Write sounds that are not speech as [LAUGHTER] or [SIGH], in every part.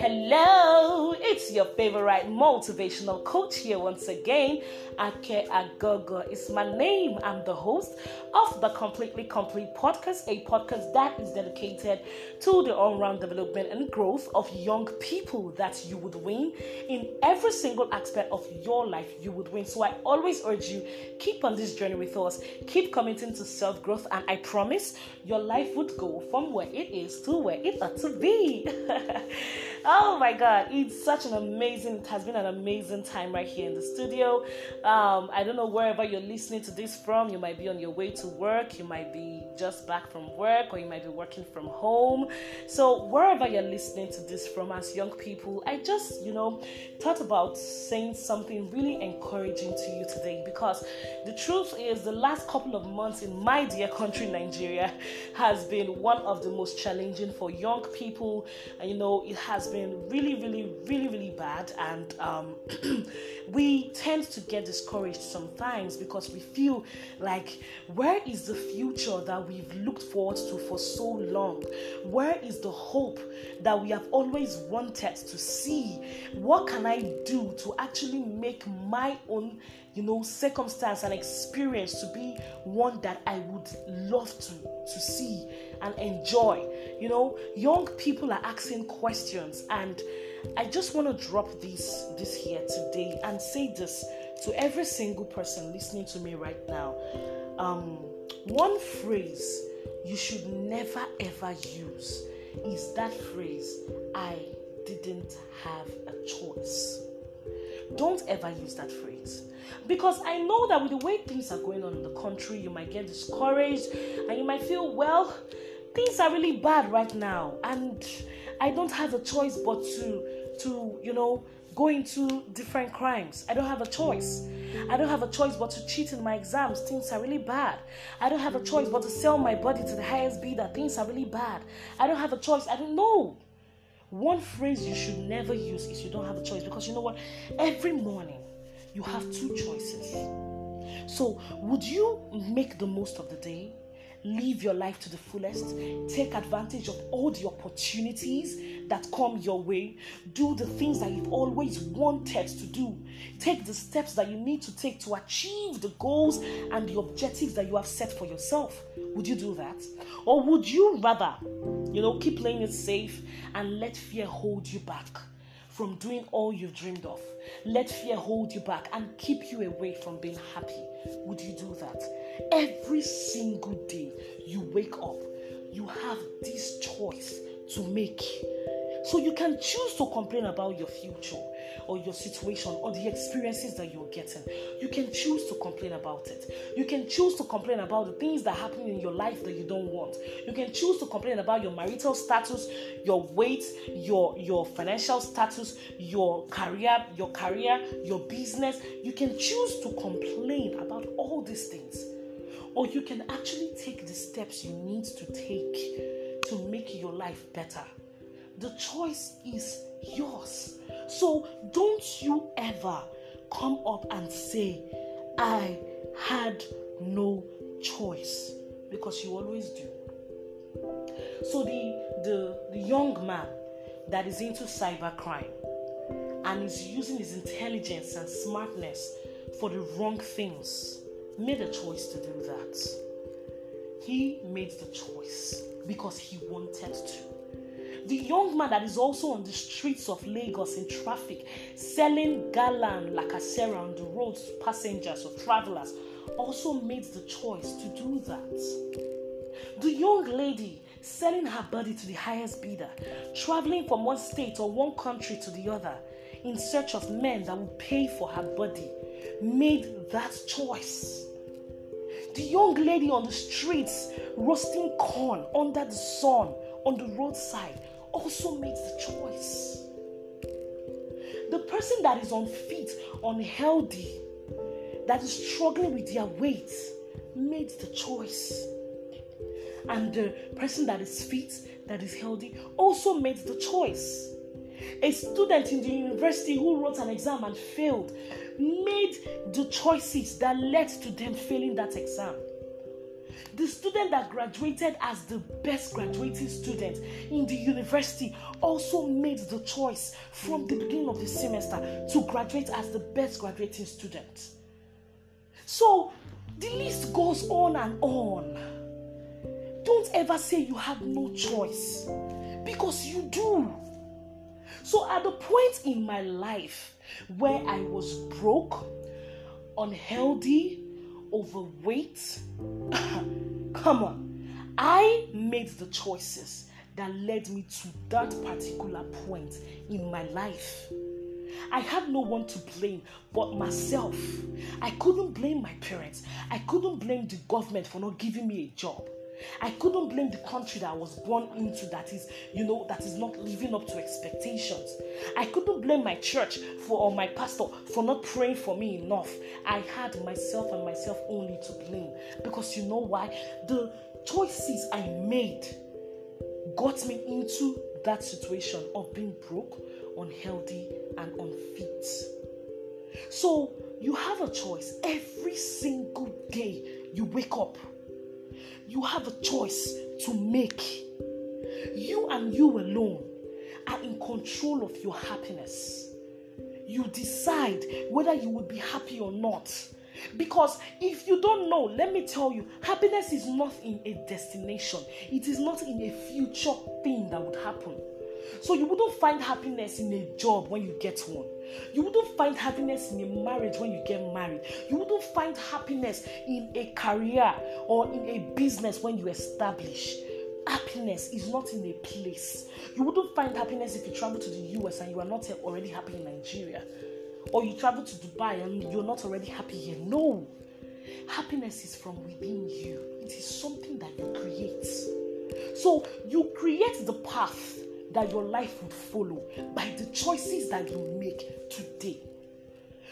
Hello, it's your favorite motivational coach here once again. Ake Agogo is my name. I'm the host of the Completely Complete podcast, a podcast that is dedicated to the all round development and growth of young people that you would win in every single aspect of your life. You would win. So I always urge you keep on this journey with us, keep committing to self growth, and I promise your life would go from where it is to where it ought to be. [LAUGHS] Oh my God, it's such an amazing, it has been an amazing time right here in the studio. Um, I don't know wherever you're listening to this from. You might be on your way to work, you might be just back from work, or you might be working from home. So, wherever you're listening to this from, as young people, I just, you know, thought about saying something really encouraging to you today because the truth is, the last couple of months in my dear country, Nigeria, [LAUGHS] has been one of the most challenging for young people. And, you know, it has been been really, really, really, really bad, and um, [CLEARS THROAT] we tend to get discouraged sometimes because we feel like, where is the future that we've looked forward to for so long? Where is the hope that we have always wanted to see? What can I do to actually make my own you know, circumstance and experience to be one that I would love to, to see and enjoy. You know, young people are asking questions, and I just want to drop this this here today and say this to every single person listening to me right now. Um, one phrase you should never ever use is that phrase, I didn't have a choice. Don't ever use that phrase. Because I know that with the way things are going on in the country, you might get discouraged and you might feel, well, things are really bad right now. And I don't have a choice but to, to you know, go into different crimes. I don't have a choice. I don't have a choice but to cheat in my exams. Things are really bad. I don't have a choice but to sell my body to the highest bidder. Things are really bad. I don't have a choice. I don't know. One phrase you should never use is you don't have a choice because you know what? Every morning you have two choices. So, would you make the most of the day? Live your life to the fullest. Take advantage of all the opportunities that come your way. Do the things that you've always wanted to do. Take the steps that you need to take to achieve the goals and the objectives that you have set for yourself. Would you do that? Or would you rather, you know, keep playing it safe and let fear hold you back? from doing all you've dreamed of. Let fear hold you back and keep you away from being happy. Would you do that? Every single day you wake up, you have this choice to make. So you can choose to complain about your future or your situation or the experiences that you're getting. You can choose to complain about it. You can choose to complain about the things that happen in your life that you don't want. You can choose to complain about your marital status, your weight, your your financial status, your career, your career, your business. You can choose to complain about all these things. Or you can actually take the steps you need to take to make your life better. The choice is yours. So don't you ever come up and say, I had no choice. Because you always do. So the the, the young man that is into cybercrime and is using his intelligence and smartness for the wrong things made a choice to do that. He made the choice because he wanted to. The young man that is also on the streets of Lagos in traffic, selling gala and La Casera on the roads to passengers or travelers, also made the choice to do that. The young lady selling her body to the highest bidder, traveling from one state or one country to the other in search of men that will pay for her body, made that choice. The young lady on the streets roasting corn under the sun on the roadside also makes the choice. The person that is unfit, unhealthy, that is struggling with their weight, made the choice. And the person that is fit, that is healthy, also made the choice. A student in the university who wrote an exam and failed made the choices that led to them failing that exam. the student that graduated as the best graduating student in the university also made the choice from the beginning of the semester to graduate as the best graduating student. So the list goes on and on. Don't ever say you have no choice because you do. So, at the point in my life where I was broke, unhealthy, overweight, [LAUGHS] come on, I made the choices that led me to that particular point in my life. I had no one to blame but myself. I couldn't blame my parents. I couldn't blame the government for not giving me a job. I couldn't blame the country that I was born into that is, you know, that is not living up to expectations. I couldn't blame my church for or my pastor for not praying for me enough. I had myself and myself only to blame. Because you know why? The choices I made got me into that situation of being broke, unhealthy, and unfit. So you have a choice every single day you wake up you have a choice to make. You and you alone are in control of your happiness. You decide whether you will be happy or not. Because if you don't know, let me tell you, happiness is not in a destination, it is not in a future thing that would happen. So you wouldn't find happiness in a job when you get one. You wouldn't find happiness in a marriage when you get married. You wouldn't find happiness in a career or in a business when you establish. Happiness is not in a place. You wouldn't find happiness if you travel to the US and you are not already happy in Nigeria. Or you travel to Dubai and you're not already happy here. No. Happiness is from within you, it is something that you create. So you create the path that your life would follow by the choices that you make today.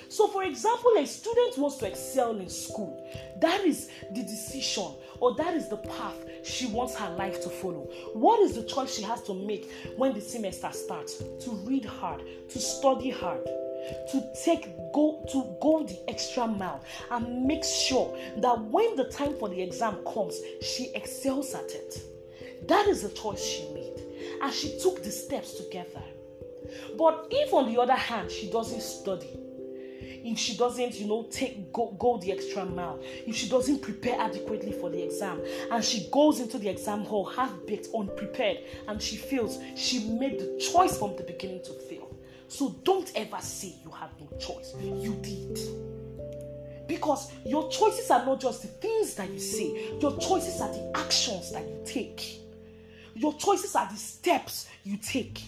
So, for example, a student wants to excel in school. That is the decision or that is the path she wants her life to follow. What is the choice she has to make when the semester starts? To read hard, to study hard, to take go to go the extra mile and make sure that when the time for the exam comes, she excels at it. That is the choice she and she took the steps together. But if, on the other hand, she doesn't study, if she doesn't, you know, take go, go the extra mile, if she doesn't prepare adequately for the exam, and she goes into the exam hall half baked, unprepared, and she fails, she made the choice from the beginning to fail. So don't ever say you have no choice. You did. Because your choices are not just the things that you say, your choices are the actions that you take. Your choices are the steps you take.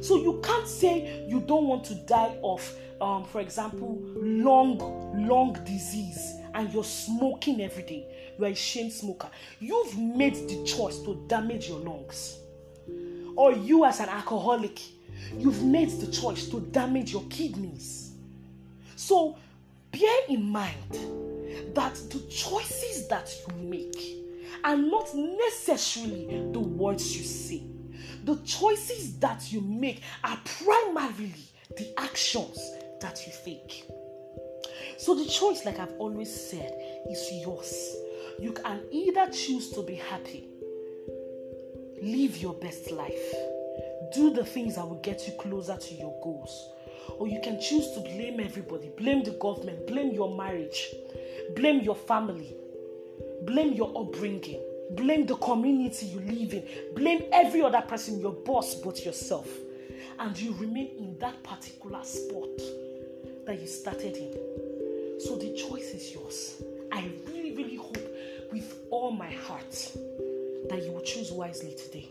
So you can't say you don't want to die of, um, for example, long, long disease and you're smoking every day. You're a shame smoker. You've made the choice to damage your lungs. Or you, as an alcoholic, you've made the choice to damage your kidneys. So bear in mind that the choices that you make and not necessarily the words you say. The choices that you make are primarily the actions that you take. So, the choice, like I've always said, is yours. You can either choose to be happy, live your best life, do the things that will get you closer to your goals, or you can choose to blame everybody, blame the government, blame your marriage, blame your family, Blame your upbringing. Blame the community you live in. Blame every other person, your boss, but yourself. And you remain in that particular spot that you started in. So the choice is yours. I really, really hope with all my heart that you will choose wisely today.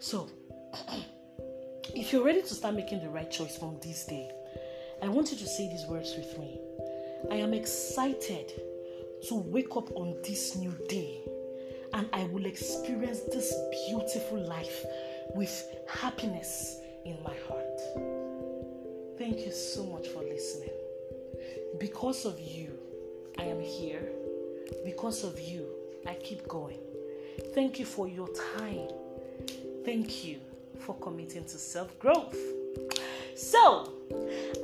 So, [CLEARS THROAT] if you're ready to start making the right choice from this day, I want you to say these words with me. I am excited to wake up on this new day and I will experience this beautiful life with happiness in my heart. Thank you so much for listening. Because of you, I am here. Because of you, I keep going. Thank you for your time. Thank you for committing to self growth. So,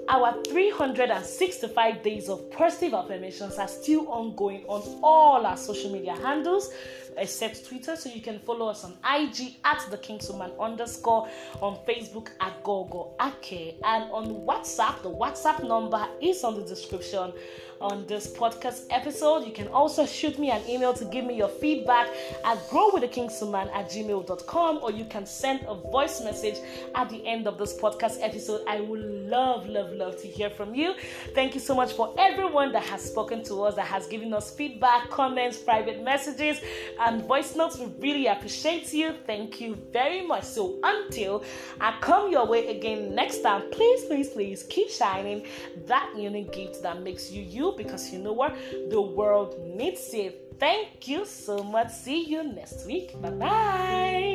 our 365 days of positive affirmations are still ongoing on all our social media handles except Twitter. So you can follow us on IG at the Kingswoman underscore, on Facebook at Gogo Ake, and on WhatsApp. The WhatsApp number is on the description on this podcast episode. You can also shoot me an email to give me your feedback at growwiththekingswoman at gmail.com or you can send a voice message at the end of this podcast episode. I would love, love, love to hear from you. Thank you so much for everyone that has spoken to us, that has given us feedback, comments, private messages, and voice notes. We really appreciate you. Thank you very much. So until I come your way again next time, please, please, please keep shining that unique gift that makes you you because you know what? The world needs it. Thank you so much. See you next week. Bye bye.